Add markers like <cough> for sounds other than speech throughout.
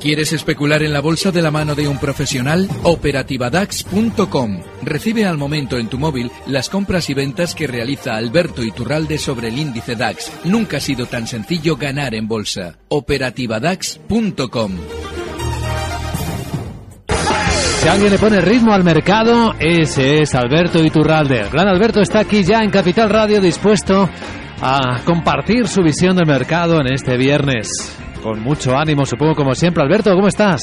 ¿Quieres especular en la bolsa de la mano de un profesional? Operativadax.com. Recibe al momento en tu móvil las compras y ventas que realiza Alberto Iturralde sobre el índice DAX. Nunca ha sido tan sencillo ganar en bolsa. Operativadax.com. Si alguien le pone ritmo al mercado, ese es Alberto Iturralde. El gran Alberto está aquí ya en Capital Radio dispuesto a compartir su visión del mercado en este viernes. Con mucho ánimo, supongo, como siempre. Alberto, ¿cómo estás?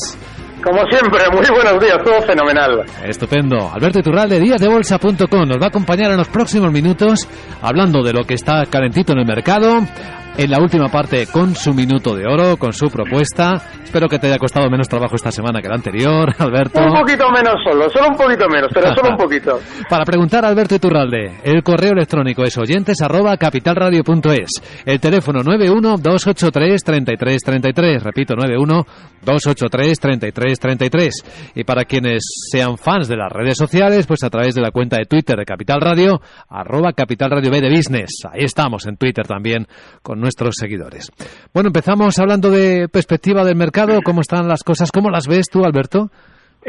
Como siempre, muy buenos días, todo fenomenal. Estupendo. Alberto Iturralde, díasdebolsa.com, nos va a acompañar en los próximos minutos hablando de lo que está calentito en el mercado, en la última parte con su minuto de oro, con su propuesta. Espero que te haya costado menos trabajo esta semana que la anterior, <laughs> Alberto. Un poquito menos solo, solo un poquito menos, pero solo un poquito. <laughs> Para preguntar a Alberto Iturralde, el correo electrónico es oyentes arroba capitalradio.es, el teléfono 91-283-3333, repito, 91-283-3333. Y para quienes sean fans de las redes sociales, pues a través de la cuenta de Twitter de Capital Radio, arroba Capital Radio B de Business. Ahí estamos en Twitter también con nuestros seguidores. Bueno, empezamos hablando de perspectiva del mercado, cómo están las cosas, ¿cómo las ves tú, Alberto?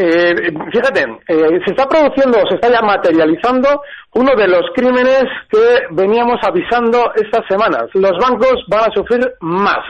Eh, fíjate, eh, se está produciendo, se está ya materializando uno de los crímenes que veníamos avisando estas semanas. Los bancos van a sufrir más.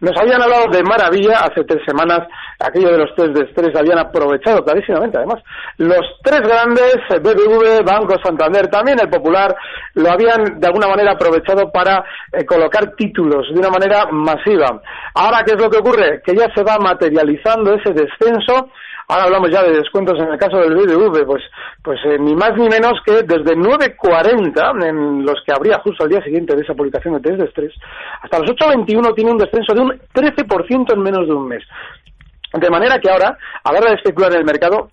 Nos habían hablado de maravilla hace tres semanas, aquello de los test de estrés habían aprovechado clarísimamente, además. Los tres grandes, BBV, Banco Santander, también el Popular, lo habían de alguna manera aprovechado para eh, colocar títulos de una manera masiva. Ahora, ¿qué es lo que ocurre? Que ya se va materializando ese descenso Ahora hablamos ya de descuentos en el caso del BBV, pues, pues eh, ni más ni menos que desde 9.40, en los que habría justo al día siguiente de esa publicación de test de estrés, hasta los 8.21 tiene un descenso de un 13% en menos de un mes. De manera que ahora, a la hora de especular en el mercado,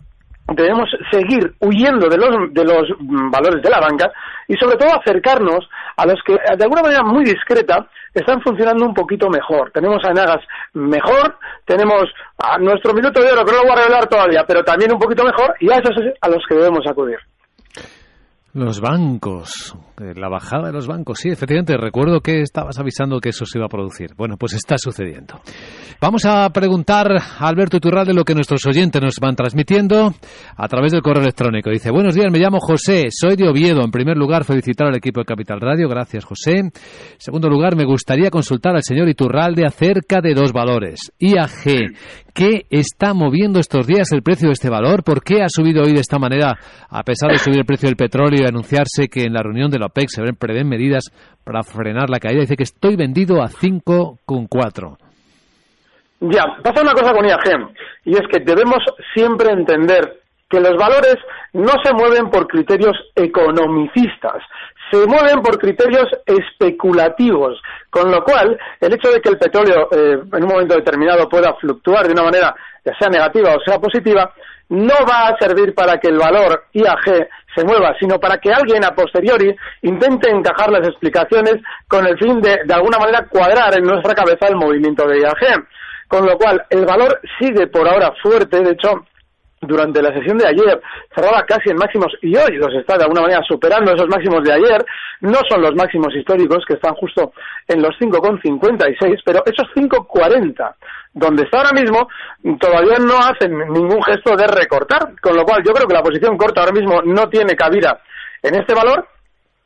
debemos seguir huyendo de los, de los valores de la banca y sobre todo acercarnos a los que de alguna manera muy discreta están funcionando un poquito mejor. Tenemos a Enagas mejor, tenemos a nuestro minuto de oro, que no lo voy a revelar todavía, pero también un poquito mejor, y a esos es a los que debemos acudir. Los bancos, la bajada de los bancos, sí, efectivamente, recuerdo que estabas avisando que eso se iba a producir. Bueno, pues está sucediendo. Vamos a preguntar a Alberto Iturralde lo que nuestros oyentes nos van transmitiendo a través del correo electrónico. Dice, buenos días, me llamo José, soy de Oviedo. En primer lugar, felicitar al equipo de Capital Radio, gracias José. En segundo lugar, me gustaría consultar al señor Iturralde acerca de dos valores. IAG, ¿qué está moviendo estos días el precio de este valor? ¿Por qué ha subido hoy de esta manera a pesar de subir el precio del petróleo y anunciarse que en la reunión de la OPEC se prevén medidas para frenar la caída? Dice que estoy vendido a 5,4. Ya, pasa una cosa con IAG, y es que debemos siempre entender que los valores no se mueven por criterios economicistas, se mueven por criterios especulativos, con lo cual el hecho de que el petróleo eh, en un momento determinado pueda fluctuar de una manera ya sea negativa o sea positiva, no va a servir para que el valor IAG se mueva, sino para que alguien a posteriori intente encajar las explicaciones con el fin de, de alguna manera, cuadrar en nuestra cabeza el movimiento de IAG. Con lo cual, el valor sigue por ahora fuerte, de hecho, durante la sesión de ayer cerraba casi en máximos y hoy los está de alguna manera superando esos máximos de ayer. No son los máximos históricos que están justo en los 5,56, pero esos 5,40 donde está ahora mismo todavía no hacen ningún gesto de recortar, con lo cual yo creo que la posición corta ahora mismo no tiene cabida en este valor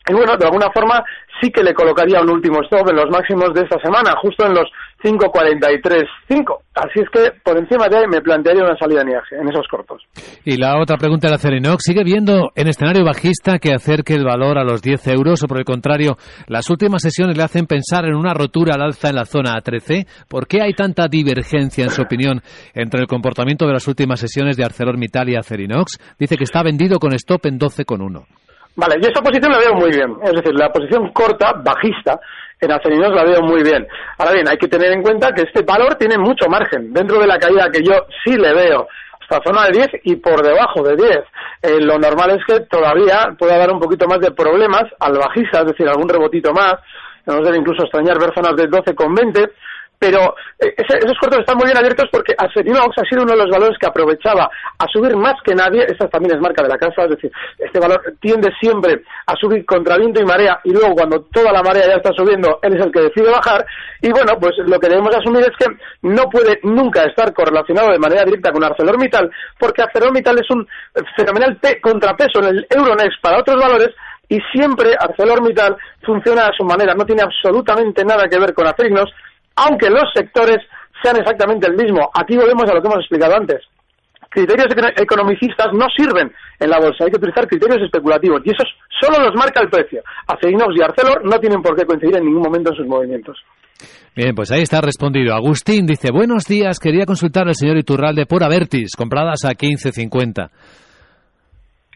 y bueno, de alguna forma sí que le colocaría un último stop en los máximos de esta semana, justo en los 5.43.5. Así es que por encima de ahí me plantearía una salida en esos cortos. Y la otra pregunta de la Cerinox, ¿sigue viendo en escenario bajista que acerque el valor a los 10 euros o por el contrario, las últimas sesiones le hacen pensar en una rotura al alza en la zona A13? ¿Por qué hay tanta divergencia, en su opinión, entre el comportamiento de las últimas sesiones de ArcelorMittal y Acerinox? Dice que está vendido con stop en 12,1. Vale, yo esta posición la veo muy bien. Es decir, la posición corta, bajista, en acerinos la veo muy bien. Ahora bien, hay que tener en cuenta que este valor tiene mucho margen. Dentro de la caída que yo sí le veo, hasta zona de 10 y por debajo de 10. Eh, lo normal es que todavía pueda dar un poquito más de problemas al bajista, es decir, algún rebotito más. Nos debe incluso extrañar ver zonas de 12,20 pero eh, esos cortos están muy bien abiertos porque Acerinox ha sido uno de los valores que aprovechaba a subir más que nadie, esta también es marca de la casa, es decir, este valor tiende siempre a subir contra viento y marea y luego cuando toda la marea ya está subiendo, él es el que decide bajar. Y bueno, pues lo que debemos asumir es que no puede nunca estar correlacionado de manera directa con ArcelorMittal porque ArcelorMittal es un fenomenal contrapeso en el Euronext para otros valores y siempre ArcelorMittal funciona a su manera, no tiene absolutamente nada que ver con Acerinox, aunque los sectores sean exactamente el mismo. Aquí volvemos a lo que hemos explicado antes. Criterios economicistas no sirven en la bolsa, hay que utilizar criterios especulativos y esos solo los marca el precio. Acerinox y Arcelor no tienen por qué coincidir en ningún momento en sus movimientos. Bien, pues ahí está respondido. Agustín dice, buenos días, quería consultar al señor Iturralde por Avertis, compradas a 15.50.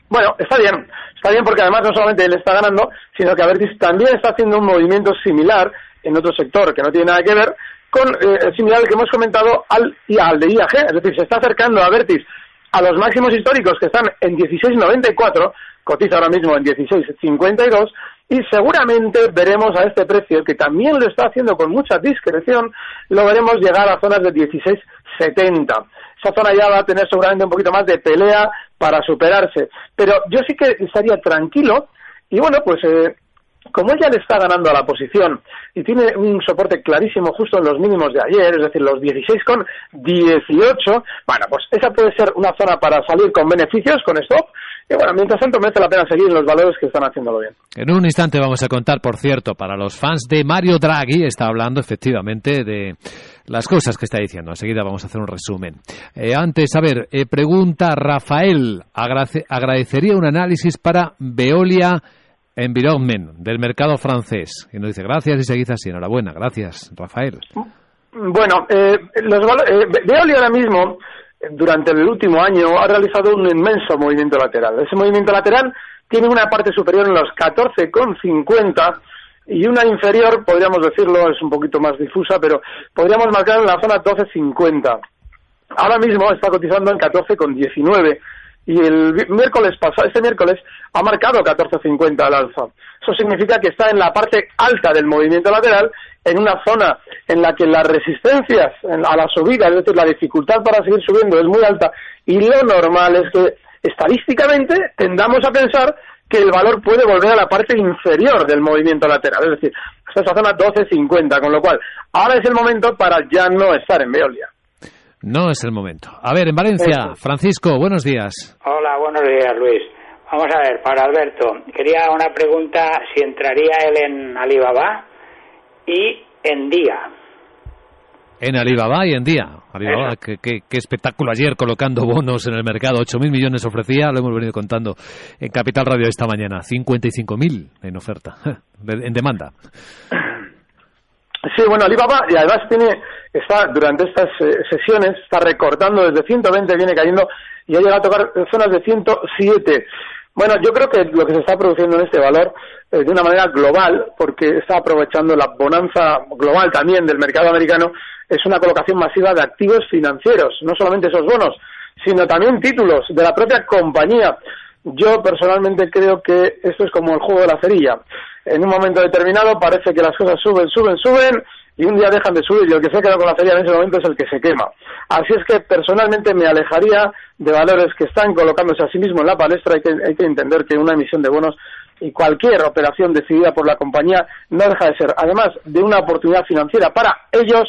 Bueno, está bien, está bien porque además no solamente él está ganando, sino que Avertis también está haciendo un movimiento similar en otro sector que no tiene nada que ver con eh, similar al que hemos comentado al, al de IAG, es decir, se está acercando a Avertis a los máximos históricos que están en 16.94, cotiza ahora mismo en 16.52 y seguramente veremos a este precio, que también lo está haciendo con mucha discreción, lo veremos llegar a zonas de 16.70 esa zona ya va a tener seguramente un poquito más de pelea para superarse. Pero yo sí que estaría tranquilo y bueno, pues eh, como ella le está ganando a la posición y tiene un soporte clarísimo justo en los mínimos de ayer, es decir, los 16 con 18, bueno, pues esa puede ser una zona para salir con beneficios, con stop, y bueno, mientras tanto merece la pena seguir los valores que están haciéndolo bien. En un instante vamos a contar, por cierto, para los fans de Mario Draghi, está hablando efectivamente de las cosas que está diciendo. Enseguida vamos a hacer un resumen. Eh, antes, a ver, eh, pregunta Rafael, agradecería un análisis para Veolia Environment del mercado francés. Y nos dice, gracias y seguid así. Enhorabuena, gracias, Rafael. Bueno, eh, Veolia ahora mismo durante el último año ha realizado un inmenso movimiento lateral. Ese movimiento lateral tiene una parte superior en los 14,50 y una inferior, podríamos decirlo, es un poquito más difusa, pero podríamos marcar en la zona 12,50. Ahora mismo está cotizando en 14,19 y el miércoles pasado, este miércoles, ha marcado 14.50 al alza. Eso significa que está en la parte alta del movimiento lateral, en una zona en la que las resistencias a la subida, es decir, la dificultad para seguir subiendo es muy alta, y lo normal es que estadísticamente tendamos a pensar que el valor puede volver a la parte inferior del movimiento lateral, es decir, hasta esa zona 12.50, con lo cual ahora es el momento para ya no estar en Veolia. No es el momento. A ver, en Valencia, Francisco, buenos días. Hola, buenos días, Luis. Vamos a ver, para Alberto, quería una pregunta si entraría él en Alibaba y en Día. En Alibaba y en Día. Alibaba, qué, qué, espectáculo ayer colocando bonos en el mercado. 8.000 millones ofrecía, lo hemos venido contando en Capital Radio esta mañana. 55.000 en oferta, <laughs> en demanda. <coughs> Sí, bueno, Alibaba, y además tiene, está durante estas eh, sesiones, está recortando desde 120, viene cayendo y ha llegado a tocar zonas de 107. Bueno, yo creo que lo que se está produciendo en este valor eh, de una manera global, porque está aprovechando la bonanza global también del mercado americano, es una colocación masiva de activos financieros, no solamente esos bonos, sino también títulos de la propia compañía. Yo personalmente creo que esto es como el juego de la cerilla en un momento determinado parece que las cosas suben, suben, suben y un día dejan de subir y el que se queda con la feria en ese momento es el que se quema. Así es que personalmente me alejaría de valores que están colocándose a sí mismo en la palestra. Hay que, hay que entender que una emisión de bonos y cualquier operación decidida por la compañía no deja de ser, además de una oportunidad financiera para ellos,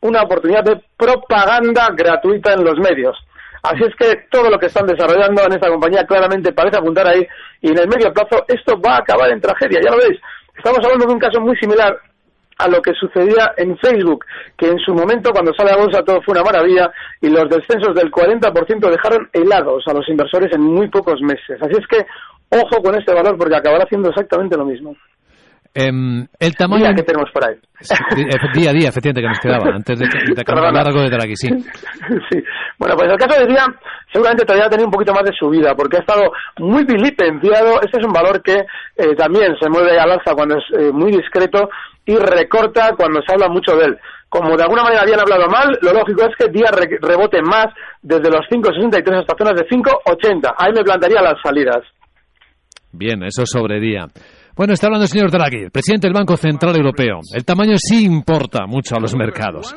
una oportunidad de propaganda gratuita en los medios. Así es que todo lo que están desarrollando en esta compañía claramente parece apuntar ahí y en el medio plazo esto va a acabar en tragedia, ya lo veis. Estamos hablando de un caso muy similar a lo que sucedía en Facebook, que en su momento cuando sale a bolsa todo fue una maravilla y los descensos del 40% dejaron helados a los inversores en muy pocos meses. Así es que ojo con este valor porque acabará haciendo exactamente lo mismo. Em, el tamaño... Día que tenemos por ahí. día a día, efectivamente, que nos quedaba, antes de, de acabar algo de aquí, sí. <laughs> sí. Bueno, pues el caso de día seguramente todavía ha tenido un poquito más de subida, porque ha estado muy vilipendiado. Este es un valor que eh, también se mueve al alza cuando es eh, muy discreto y recorta cuando se habla mucho de él. Como de alguna manera habían hablado mal, lo lógico es que día rebote más desde los 5.63 hasta zonas de 5.80. Ahí me plantaría las salidas. Bien, eso sobre día. Bueno, está hablando el señor Draghi, presidente del Banco Central Europeo. El tamaño sí importa mucho a los mercados.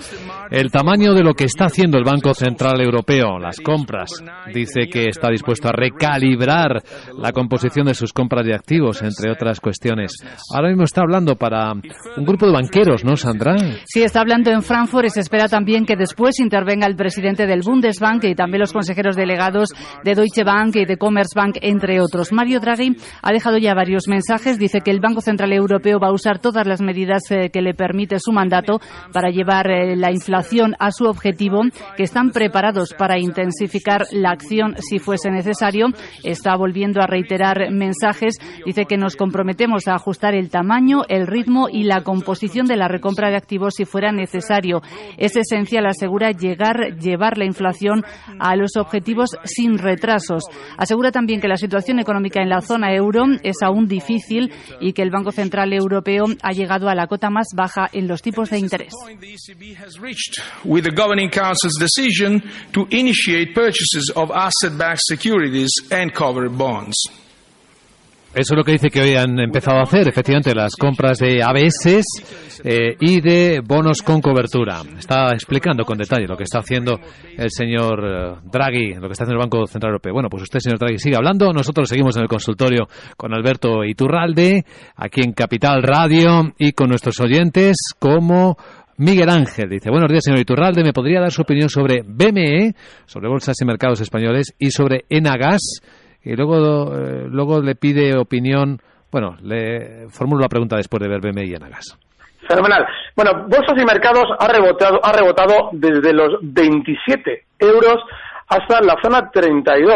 El tamaño de lo que está haciendo el Banco Central Europeo, las compras, dice que está dispuesto a recalibrar la composición de sus compras de activos, entre otras cuestiones. Ahora mismo está hablando para un grupo de banqueros, ¿no, Sandra? Sí, está hablando en Frankfurt y se espera también que después intervenga el presidente del Bundesbank y también los consejeros delegados de Deutsche Bank y de Commerzbank, entre otros. Mario Draghi ha dejado ya varios mensajes dice que el Banco Central Europeo va a usar todas las medidas eh, que le permite su mandato para llevar eh, la inflación a su objetivo, que están preparados para intensificar la acción si fuese necesario. Está volviendo a reiterar mensajes. Dice que nos comprometemos a ajustar el tamaño, el ritmo y la composición de la recompra de activos si fuera necesario. Es esencial, asegura, llegar, llevar la inflación a los objetivos sin retrasos. Asegura también que la situación económica en la zona euro es aún difícil y que el Banco Central Europeo ha llegado a la cota más baja en los tipos de interés. Eso es lo que dice que hoy han empezado a hacer, efectivamente, las compras de ABS eh, y de bonos con cobertura. Está explicando con detalle lo que está haciendo el señor eh, Draghi, lo que está haciendo el Banco Central Europeo. Bueno, pues usted, señor Draghi, sigue hablando. Nosotros seguimos en el consultorio con Alberto Iturralde, aquí en Capital Radio, y con nuestros oyentes como Miguel Ángel dice, buenos días, señor Iturralde, ¿me podría dar su opinión sobre BME, sobre bolsas y mercados españoles, y sobre Enagas? Y luego, eh, luego le pide opinión. Bueno, le formulo la pregunta después de ver BMI y Anagas. Fenomenal. Bueno, Bolsas y Mercados ha rebotado, ha rebotado desde los 27 euros hasta la zona 32.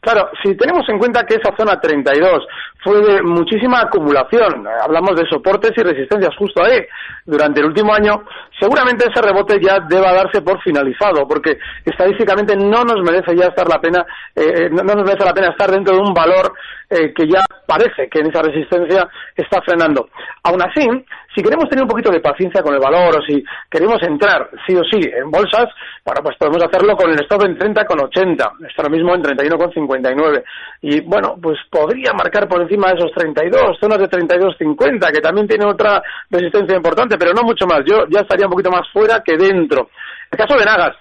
Claro, si tenemos en cuenta que esa zona 32 fue de muchísima acumulación, hablamos de soportes y resistencias justo ahí durante el último año, seguramente ese rebote ya deba darse por finalizado, porque estadísticamente no nos merece ya estar la pena, eh, no nos merece la pena estar dentro de un valor eh, que ya parece que en esa resistencia está frenando. Aún así, si queremos tener un poquito de paciencia con el valor o si queremos entrar sí o sí en bolsas, bueno, pues podemos hacerlo con el stop en 30,80, está lo mismo en 31,59. Y bueno, pues podría marcar por encima de esos 32, zonas de 32,50, que también tiene otra resistencia importante, pero no mucho más. Yo ya estaría un poquito más fuera que dentro. El caso de Nagas,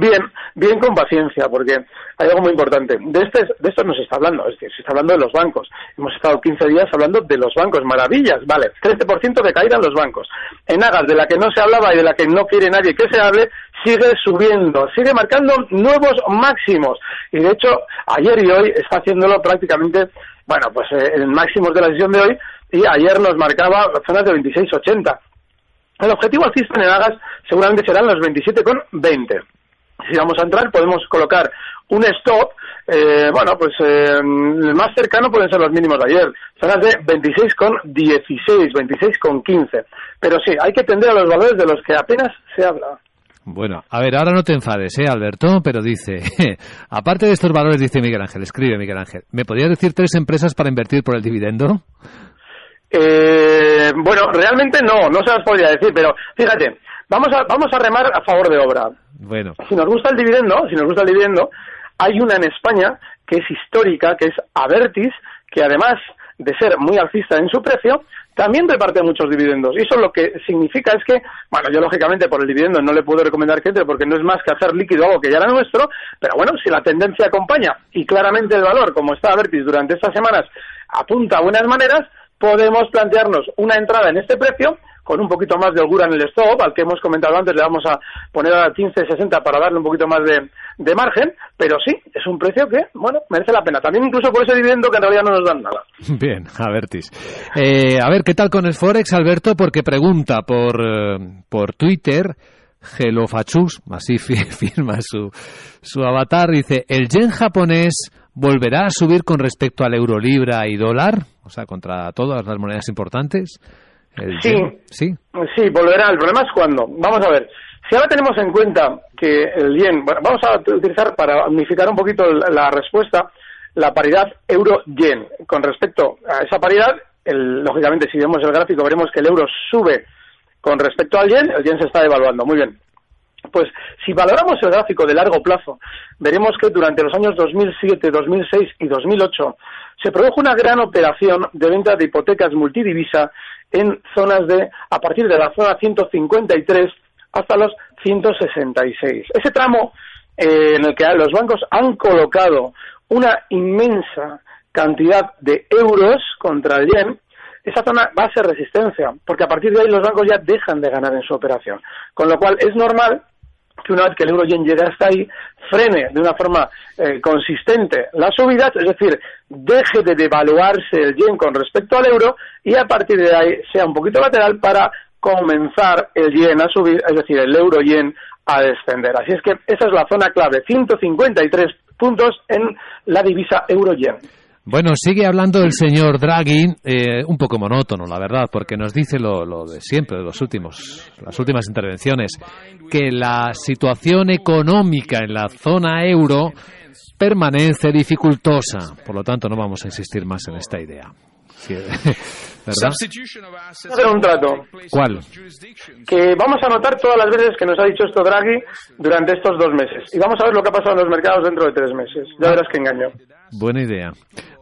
Bien, bien con paciencia, porque hay algo muy importante. De, este, de esto no se está hablando, es decir, se está hablando de los bancos. Hemos estado 15 días hablando de los bancos, maravillas, vale, 13% de caída en los bancos. En Agas, de la que no se hablaba y de la que no quiere nadie que se hable, sigue subiendo, sigue marcando nuevos máximos. Y de hecho, ayer y hoy está haciéndolo prácticamente, bueno, pues eh, en máximos de la sesión de hoy, y ayer nos marcaba zonas de 26,80. El objetivo alcista en Agas seguramente serán los 27,20 si vamos a entrar podemos colocar un stop, eh, bueno, pues eh, el más cercano pueden ser los mínimos de ayer, zonas de 26,16, 26,15. Pero sí, hay que tender a los valores de los que apenas se habla. Bueno, a ver, ahora no te enfades, ¿eh, Alberto? Pero dice, <laughs> aparte de estos valores, dice Miguel Ángel, escribe Miguel Ángel, ¿me podrías decir tres empresas para invertir por el dividendo? Eh, bueno, realmente no, no se las podría decir, pero fíjate, vamos a, vamos a remar a favor de obra. Bueno. Si nos gusta el dividendo, si nos gusta el dividendo, hay una en España que es histórica, que es Avertis, que además de ser muy alcista en su precio, también reparte muchos dividendos. Y eso lo que significa es que, bueno, yo lógicamente por el dividendo no le puedo recomendar que entre porque no es más que hacer líquido algo que ya era nuestro, pero bueno, si la tendencia acompaña y claramente el valor, como está Avertis durante estas semanas, apunta a buenas maneras, podemos plantearnos una entrada en este precio con un poquito más de holgura en el stop, al que hemos comentado antes, le vamos a poner a 15.60 para darle un poquito más de, de, margen, pero sí, es un precio que, bueno, merece la pena. También incluso por ese dividendo que en realidad no nos dan nada. <laughs> Bien, Avertis. Eh, a ver, ¿qué tal con el Forex, Alberto? Porque pregunta por, eh, por Twitter... Gelofachus, así <laughs> firma su, su avatar, dice, ¿el yen japonés volverá a subir con respecto al euro libra y dólar? O sea, contra todas las monedas importantes sí, sí, sí, volverá. El problema es cuándo. Vamos a ver. Si ahora tenemos en cuenta que el yen, vamos a utilizar para unificar un poquito la respuesta la paridad euro-yen. Con respecto a esa paridad, lógicamente, si vemos el gráfico, veremos que el euro sube con respecto al yen, el yen se está devaluando. Muy bien. Pues si valoramos el gráfico de largo plazo, veremos que durante los años 2007, 2006 y 2008 se produjo una gran operación de venta de hipotecas multidivisa en zonas de, a partir de la zona 153 hasta los 166. Ese tramo eh, en el que los bancos han colocado una inmensa cantidad de euros contra el yen, esa zona va a ser resistencia, porque a partir de ahí los bancos ya dejan de ganar en su operación. Con lo cual es normal que una vez que el euro yen llegue hasta ahí, frene de una forma eh, consistente las subidas, es decir, deje de devaluarse el yen con respecto al euro y a partir de ahí sea un poquito lateral para comenzar el yen a subir, es decir, el euro yen a descender. Así es que esa es la zona clave, 153 puntos en la divisa euro yen. Bueno, sigue hablando el señor Draghi, eh, un poco monótono, la verdad, porque nos dice lo, lo, de siempre, de los últimos, las últimas intervenciones, que la situación económica en la zona euro permanece dificultosa. Por lo tanto, no vamos a insistir más en esta idea. <laughs> ¿Verdad? hacer un trato. ¿Cuál? Que vamos a anotar todas las veces que nos ha dicho esto Draghi durante estos dos meses. Y vamos a ver lo que ha pasado en los mercados dentro de tres meses. Ya verás que engaño. Buena idea.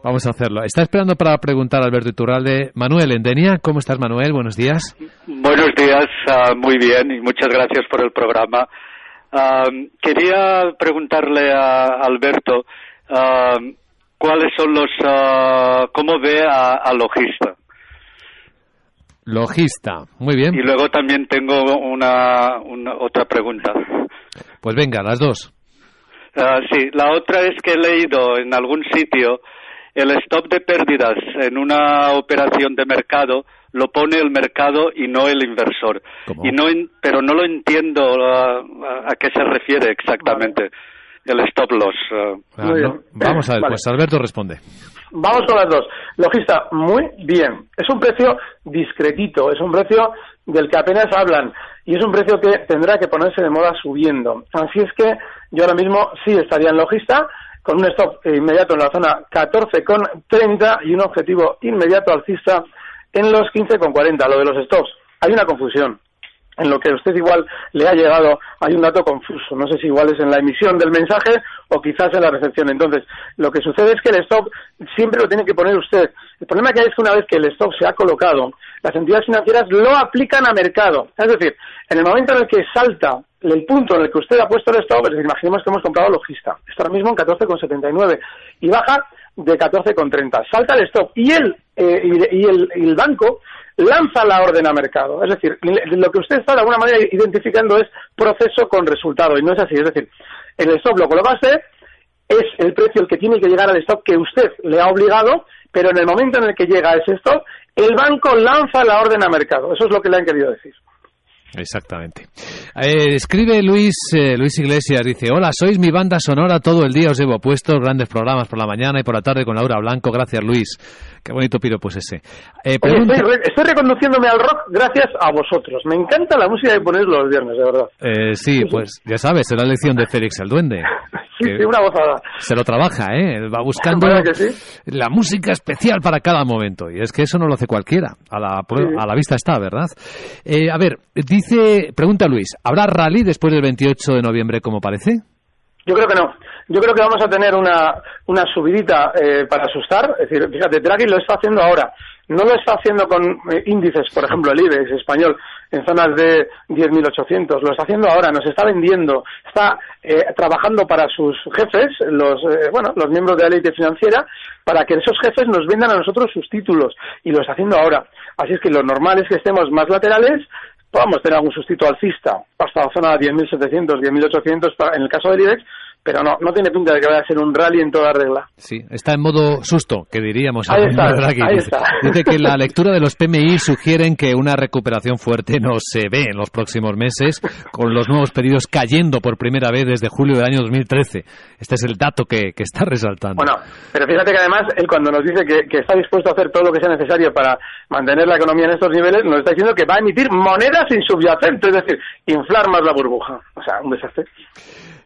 Vamos a hacerlo. Está esperando para preguntar a Alberto Iturralde. Manuel Endenia, ¿cómo estás, Manuel? Buenos días. Buenos días, uh, muy bien y muchas gracias por el programa. Uh, quería preguntarle a Alberto uh, cuáles son los. ¿Cómo ve a, a Logista? Logista, muy bien. Y luego también tengo una, una otra pregunta. Pues venga, las dos. Uh, sí, la otra es que he leído en algún sitio el stop de pérdidas en una operación de mercado lo pone el mercado y no el inversor. ¿Cómo? Y no, pero no lo entiendo uh, a qué se refiere exactamente vale. El stop loss. Uh. Ah, no. Vamos a ver, vale. pues Alberto responde. Vamos con las dos. Logista, muy bien. Es un precio discretito, es un precio del que apenas hablan y es un precio que tendrá que ponerse de moda subiendo. Así es que yo ahora mismo sí estaría en logista con un stop inmediato en la zona 14,30 y un objetivo inmediato alcista en los 15,40. Lo de los stops, hay una confusión en lo que a usted igual le ha llegado hay un dato confuso. No sé si igual es en la emisión del mensaje o quizás en la recepción. Entonces, lo que sucede es que el stop siempre lo tiene que poner usted. El problema que hay es que una vez que el stop se ha colocado, las entidades financieras lo aplican a mercado. Es decir, en el momento en el que salta el punto en el que usted ha puesto el stop, es imaginemos que hemos comprado logista. Está ahora mismo en 14,79 y baja de 14,30. Salta el stop y, él, eh, y, y, el, y el banco lanza la orden a mercado. Es decir, lo que usted está de alguna manera identificando es proceso con resultado y no es así. Es decir, el stop lo colocaste, es el precio el que tiene que llegar al stop que usted le ha obligado, pero en el momento en el que llega ese stop, el banco lanza la orden a mercado. Eso es lo que le han querido decir. Exactamente. Eh, escribe Luis eh, Luis Iglesias, dice, hola, sois mi banda sonora, todo el día os llevo puestos, grandes programas por la mañana y por la tarde con Laura Blanco, gracias Luis. Qué bonito pido pues ese. Eh, pregunta... estoy, estoy, reconduciéndome al rock gracias a vosotros. Me encanta la música que ponéis los viernes, de verdad. Eh, sí, pues ya sabes, es la lección de Félix el Duende. <laughs> sí, sí, una gozada. Se lo trabaja, ¿eh? Va buscando <laughs> sí? la música especial para cada momento. Y es que eso no lo hace cualquiera. A la, sí. a la vista está, ¿verdad? a ver, dice, pregunta Luis, ¿habrá rally después del 28 de noviembre como parece? Yo creo que no. Yo creo que vamos a tener una, una subidita eh, para asustar. Es decir, fíjate, Draghi lo está haciendo ahora. No lo está haciendo con eh, índices, por ejemplo, el IBEX español, en zonas de 10.800. Lo está haciendo ahora, nos está vendiendo, está eh, trabajando para sus jefes, los, eh, bueno, los miembros de la élite financiera, para que esos jefes nos vendan a nosotros sus títulos. Y lo está haciendo ahora. Así es que lo normal es que estemos más laterales, podamos tener algún sustituto alcista. Hasta la zona de 10.700, 10.800 en el caso del IBEX, pero no, no tiene pinta de que vaya a ser un rally en toda regla. Sí, está en modo susto, que diríamos. Ahí está, ahí dice, está. dice que la lectura de los PMI sugieren que una recuperación fuerte no se ve en los próximos meses, con los nuevos pedidos cayendo por primera vez desde julio del año 2013. Este es el dato que, que está resaltando. Bueno, pero fíjate que además él cuando nos dice que, que, está dispuesto a hacer todo lo que sea necesario para mantener la economía en estos niveles, nos está diciendo que va a emitir monedas insubyacentes, es decir, inflar más la burbuja. O sea, un desastre.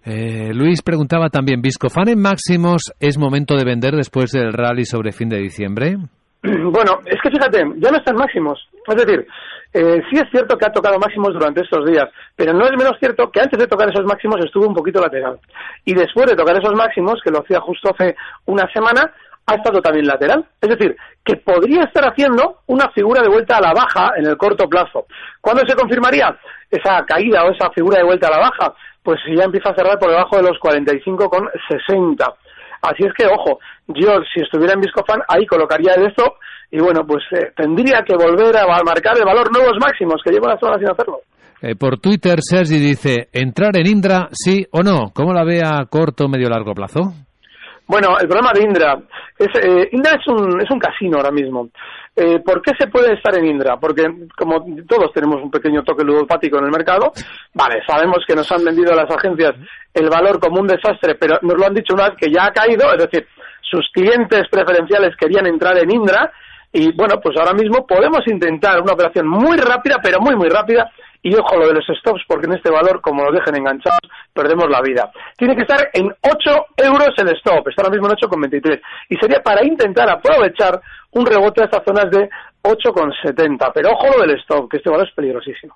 Eh, Luis preguntaba también, ¿Viscofan en máximos es momento de vender después del rally sobre fin de diciembre? <clears throat> Bueno, es que fíjate, ya no están máximos. Es decir, eh, sí es cierto que ha tocado máximos durante estos días, pero no es menos cierto que antes de tocar esos máximos estuvo un poquito lateral. Y después de tocar esos máximos, que lo hacía justo hace una semana, ha estado también lateral. Es decir, que podría estar haciendo una figura de vuelta a la baja en el corto plazo. ¿Cuándo se confirmaría esa caída o esa figura de vuelta a la baja? Pues ya empieza a cerrar por debajo de los 45,60. Así es que, ojo, yo si estuviera en Viscofan, ahí colocaría el stop y bueno, pues eh, tendría que volver a marcar el valor nuevos máximos, que llevo las horas sin hacerlo. Eh, por Twitter, Sergi dice, ¿entrar en Indra sí o no? ¿Cómo la ve a corto, medio, largo plazo? Bueno, el problema de Indra es eh, Indra es un, es un casino ahora mismo. Eh, ¿Por qué se puede estar en Indra? Porque como todos tenemos un pequeño toque ludopático en el mercado, vale, sabemos que nos han vendido las agencias el valor como un desastre, pero nos lo han dicho una vez que ya ha caído, es decir, sus clientes preferenciales querían entrar en Indra y bueno, pues ahora mismo podemos intentar una operación muy rápida, pero muy muy rápida, y ojo lo de los stops, porque en este valor, como lo dejen enganchados, perdemos la vida. Tiene que estar en 8 euros el stop, está ahora mismo en 8,23. Y sería para intentar aprovechar un rebote a estas zonas de 8,70. Pero ojo lo del stop, que este valor es peligrosísimo.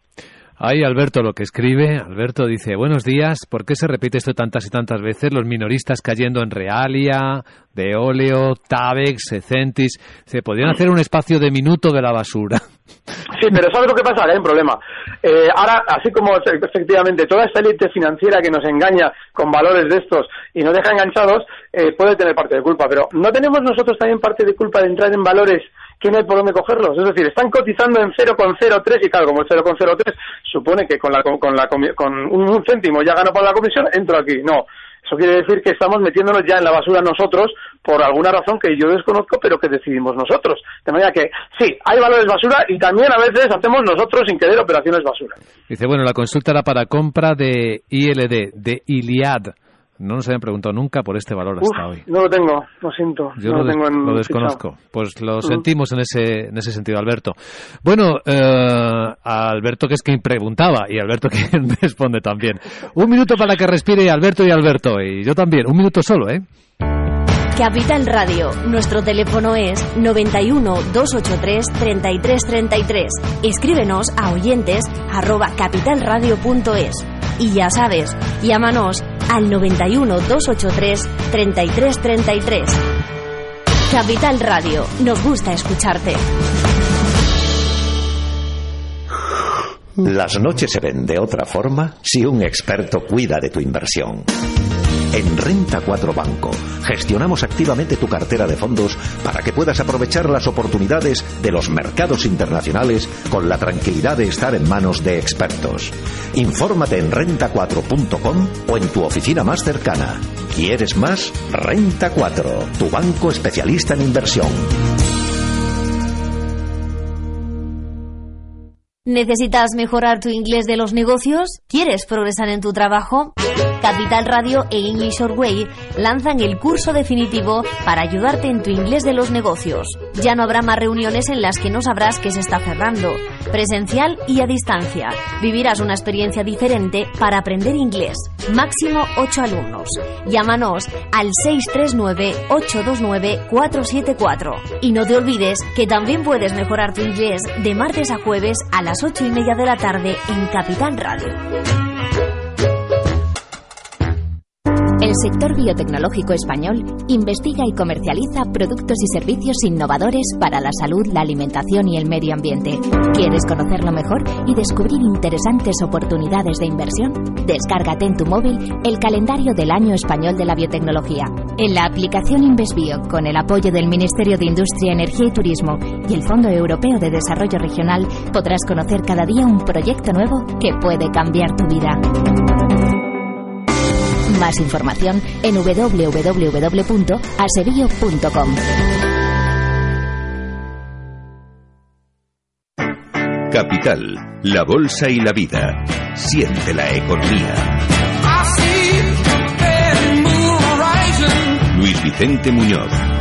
Ahí Alberto lo que escribe, Alberto dice, buenos días, ¿por qué se repite esto tantas y tantas veces? Los minoristas cayendo en Realia, de Óleo, Tabex, Ecentis, se podrían hacer un espacio de minuto de la basura. Sí, pero ¿sabes lo que pasa? Hay un problema. Eh, ahora, así como efectivamente toda esta élite financiera que nos engaña con valores de estos y nos deja enganchados, eh, puede tener parte de culpa, pero ¿no tenemos nosotros también parte de culpa de entrar en valores que no hay por dónde cogerlos. Es decir, están cotizando en 0,03 y claro, como el 0,03 supone que con, la, con, la, con un céntimo ya gano por la comisión, entro aquí. No, eso quiere decir que estamos metiéndonos ya en la basura nosotros por alguna razón que yo desconozco, pero que decidimos nosotros. De manera que sí, hay valores basura y también a veces hacemos nosotros sin querer operaciones basura. Dice, bueno, la consulta era para compra de ILD, de Iliad. No nos habían preguntado nunca por este valor hasta hoy. No lo tengo, lo siento. Yo no lo, tengo en lo desconozco. Pues lo sentimos en ese, en ese sentido, Alberto. Bueno, eh, Alberto que es quien preguntaba y Alberto quien <laughs> responde también. Un minuto para que respire Alberto y Alberto. Y yo también. Un minuto solo, ¿eh? Capital Radio. Nuestro teléfono es 91 283 3333. Escríbenos a oyentes. Y ya sabes, llámanos al 91 283 3333. Capital Radio. Nos gusta escucharte. Las noches se ven de otra forma si un experto cuida de tu inversión. En Renta 4 Banco gestionamos activamente tu cartera de fondos para que puedas aprovechar las oportunidades de los mercados internacionales con la tranquilidad de estar en manos de expertos. Infórmate en renta4.com o en tu oficina más cercana. ¿Quieres más? Renta 4, tu banco especialista en inversión. ¿Necesitas mejorar tu inglés de los negocios? ¿Quieres progresar en tu trabajo? Capital Radio e English Your Way lanzan el curso definitivo para ayudarte en tu inglés de los negocios. Ya no habrá más reuniones en las que no sabrás qué se está cerrando. Presencial y a distancia. Vivirás una experiencia diferente para aprender inglés. Máximo 8 alumnos. Llámanos al 639-829-474. Y no te olvides que también puedes mejorar tu inglés de martes a jueves a las 8 y media de la tarde en Capital Radio. El sector biotecnológico español investiga y comercializa productos y servicios innovadores para la salud, la alimentación y el medio ambiente. ¿Quieres conocerlo mejor y descubrir interesantes oportunidades de inversión? Descárgate en tu móvil el calendario del Año Español de la Biotecnología. En la aplicación InvestBio, con el apoyo del Ministerio de Industria, Energía y Turismo y el Fondo Europeo de Desarrollo Regional, podrás conocer cada día un proyecto nuevo que puede cambiar tu vida. Más información en www.asevillo.com. Capital, la bolsa y la vida. Siente la economía. Luis Vicente Muñoz.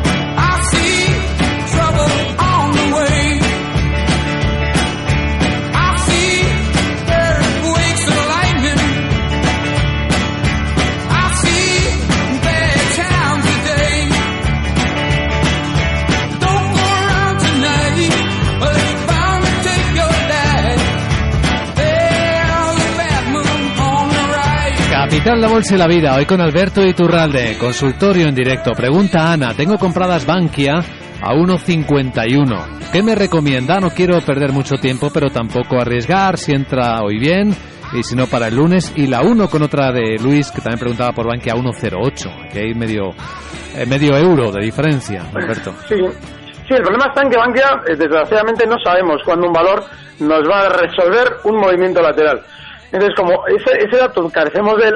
Capital, la Bolsa y la Vida, hoy con Alberto Iturralde, consultorio en directo. Pregunta Ana, tengo compradas Bankia a 1.51. ¿Qué me recomienda? No quiero perder mucho tiempo, pero tampoco arriesgar si entra hoy bien y si no para el lunes. Y la 1 con otra de Luis, que también preguntaba por Bankia a 1.08. Aquí hay medio, eh, medio euro de diferencia, Alberto. Sí. sí, el problema está en que Bankia, eh, desgraciadamente, no sabemos cuándo un valor nos va a resolver un movimiento lateral. Entonces, como ese, ese dato carecemos de él,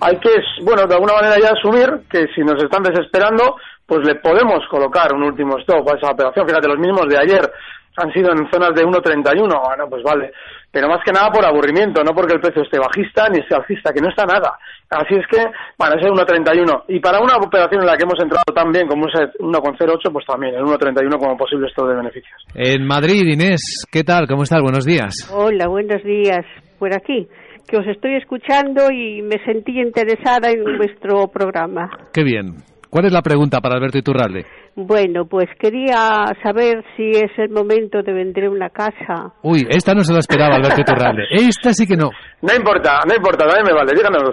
hay que, bueno, de alguna manera ya asumir que si nos están desesperando, pues le podemos colocar un último stop a esa operación. Fíjate, los mínimos de ayer han sido en zonas de 1.31, bueno, pues vale. Pero más que nada por aburrimiento, no porque el precio esté bajista ni esté alcista, que no está nada. Así es que, bueno, ese 1.31. Y para una operación en la que hemos entrado tan bien como ese 1.08, pues también el 1.31 como posible stop de beneficios. En Madrid, Inés, ¿qué tal? ¿Cómo estás? Buenos días. Hola, buenos días. Por aquí que os estoy escuchando y me sentí interesada en vuestro programa. Qué bien. ¿Cuál es la pregunta para Alberto Iturralde? Bueno, pues quería saber si es el momento de vender una casa. Uy, esta no se la esperaba Alberto Iturralde. <laughs> Esta sí que no. No importa, no importa, también me vale, díganos.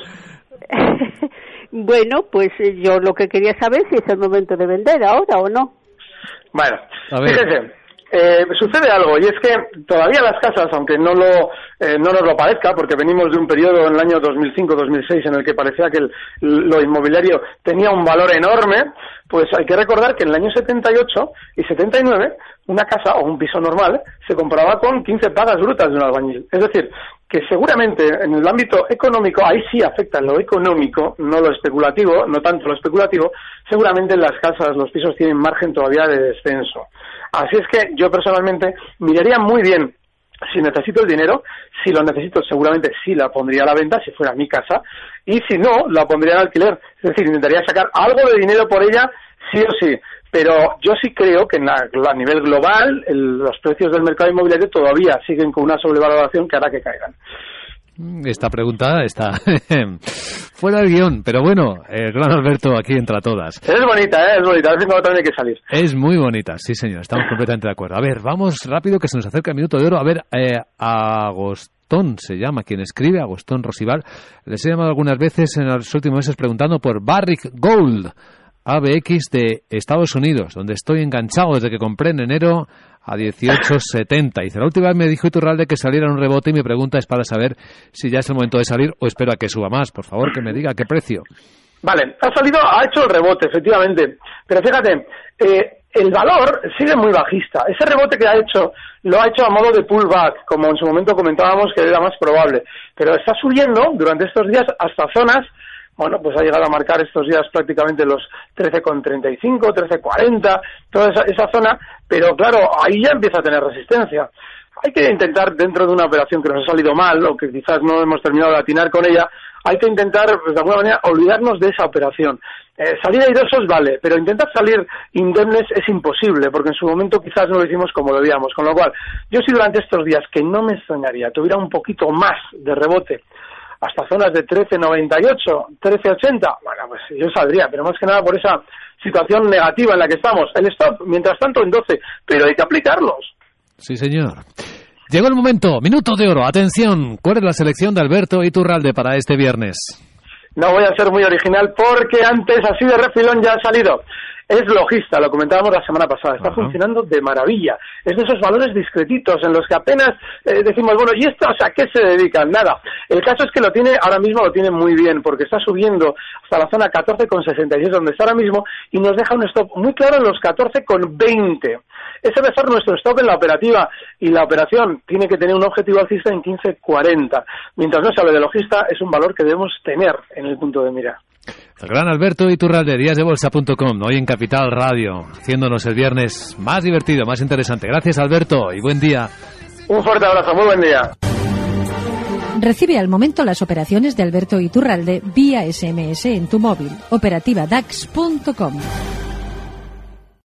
<laughs> bueno, pues yo lo que quería saber si es el momento de vender ahora o no. Bueno, fíjese, eh, sucede algo y es que todavía las casas, aunque no lo eh, no nos lo parezca, porque venimos de un periodo en el año 2005-2006 en el que parecía que el, lo inmobiliario tenía un valor enorme, pues hay que recordar que en el año 78 y 79 una casa o un piso normal se compraba con 15 pagas brutas de un albañil. Es decir, que seguramente en el ámbito económico, ahí sí afecta lo económico, no lo especulativo, no tanto lo especulativo, seguramente en las casas los pisos tienen margen todavía de descenso. Así es que yo personalmente miraría muy bien si necesito el dinero, si lo necesito seguramente sí la pondría a la venta si fuera mi casa y si no la pondría en alquiler, es decir, intentaría sacar algo de dinero por ella sí o sí, pero yo sí creo que a nivel global los precios del mercado inmobiliario todavía siguen con una sobrevaloración que hará que caigan. Esta pregunta está <laughs> fuera del guion, pero bueno, el gran Alberto aquí entra todas. Es bonita, ¿eh? es bonita, es también hay que salir. Es muy bonita, sí señor, estamos completamente de acuerdo. A ver, vamos rápido que se nos acerca el minuto de oro. A ver, eh, Agostón se llama quien escribe, Agostón Rosival. Les he llamado algunas veces en los últimos meses preguntando por Barrick Gold. ABX de Estados Unidos, donde estoy enganchado desde que compré en enero a 18.70. Y la última vez me dijo Iturralde que saliera un rebote y mi pregunta es para saber si ya es el momento de salir o espero a que suba más. Por favor, que me diga qué precio. Vale, ha salido, ha hecho el rebote, efectivamente. Pero fíjate, eh, el valor sigue muy bajista. Ese rebote que ha hecho lo ha hecho a modo de pullback, como en su momento comentábamos que era más probable. Pero está subiendo durante estos días hasta zonas bueno, pues ha llegado a marcar estos días prácticamente los 13,35, 13,40, toda esa, esa zona, pero claro, ahí ya empieza a tener resistencia. Hay que intentar, dentro de una operación que nos ha salido mal o que quizás no hemos terminado de atinar con ella, hay que intentar, pues, de alguna manera, olvidarnos de esa operación. Eh, salir airosos vale, pero intentar salir indemnes es imposible, porque en su momento quizás no lo hicimos como debíamos. Con lo cual, yo sí durante estos días, que no me extrañaría, tuviera un poquito más de rebote hasta zonas de 13.98, 13.80, bueno, pues yo saldría, pero más que nada por esa situación negativa en la que estamos. El stop, mientras tanto, en 12, pero hay que aplicarlos. Sí, señor. Llegó el momento, minuto de oro. Atención, ¿cuál es la selección de Alberto Iturralde para este viernes? No voy a ser muy original porque antes, así de refilón, ya ha salido es logista, lo comentábamos la semana pasada, está funcionando de maravilla. Es de esos valores discretitos en los que apenas eh, decimos, bueno, ¿y esto a qué se dedican? Nada. El caso es que lo tiene, ahora mismo lo tiene muy bien, porque está subiendo hasta la zona 14,66, donde está ahora mismo, y nos deja un stop muy claro en los 14,20. Ese debe ser nuestro stop en la operativa, y la operación tiene que tener un objetivo alcista en 15,40. Mientras no se hable de logista, es un valor que debemos tener en el punto de mira. El gran Alberto Iturralde, díasdebolsa.com, hoy en Capital Radio, haciéndonos el viernes más divertido, más interesante. Gracias Alberto y buen día. Un fuerte abrazo, muy buen día. Recibe al momento las operaciones de Alberto Iturralde vía SMS en tu móvil. Operativa DAX.com.